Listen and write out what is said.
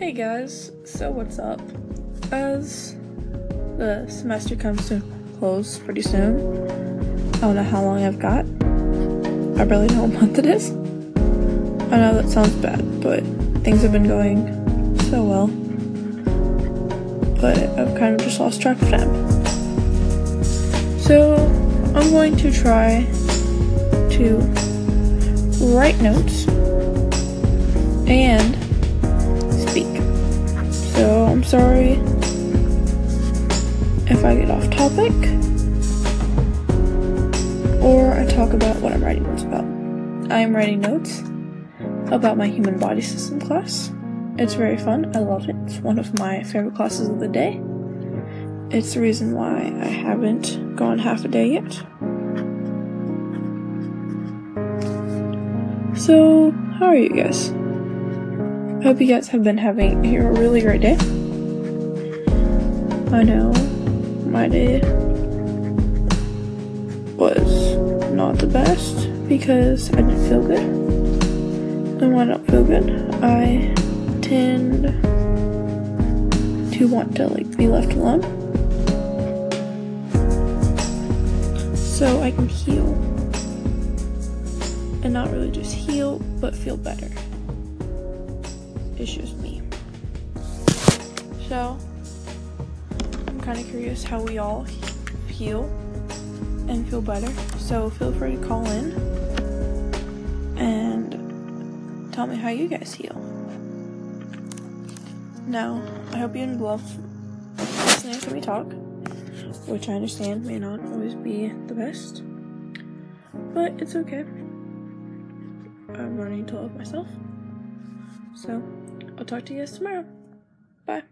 Hey guys, so what's up? As the semester comes to close pretty soon, I don't know how long I've got. I barely know what month it is. I know that sounds bad, but things have been going so well. But I've kind of just lost track of time. So I'm going to try to write notes and sorry if I get off topic or I talk about what I'm writing notes about. I am writing notes about my human body system class. It's very fun. I love it. It's one of my favorite classes of the day. It's the reason why I haven't gone half a day yet. So, how are you guys? I hope you guys have been having a really great day. I know my day was not the best because I didn't feel good. And when I don't feel good, I tend to want to like be left alone. So I can heal. And not really just heal, but feel better. It's just me. So, Kind of curious how we all heal and feel better. So, feel free to call in and tell me how you guys heal. Now, I hope you love listening to me talk, which I understand may not always be the best, but it's okay. I'm learning to love myself. So, I'll talk to you guys tomorrow. Bye.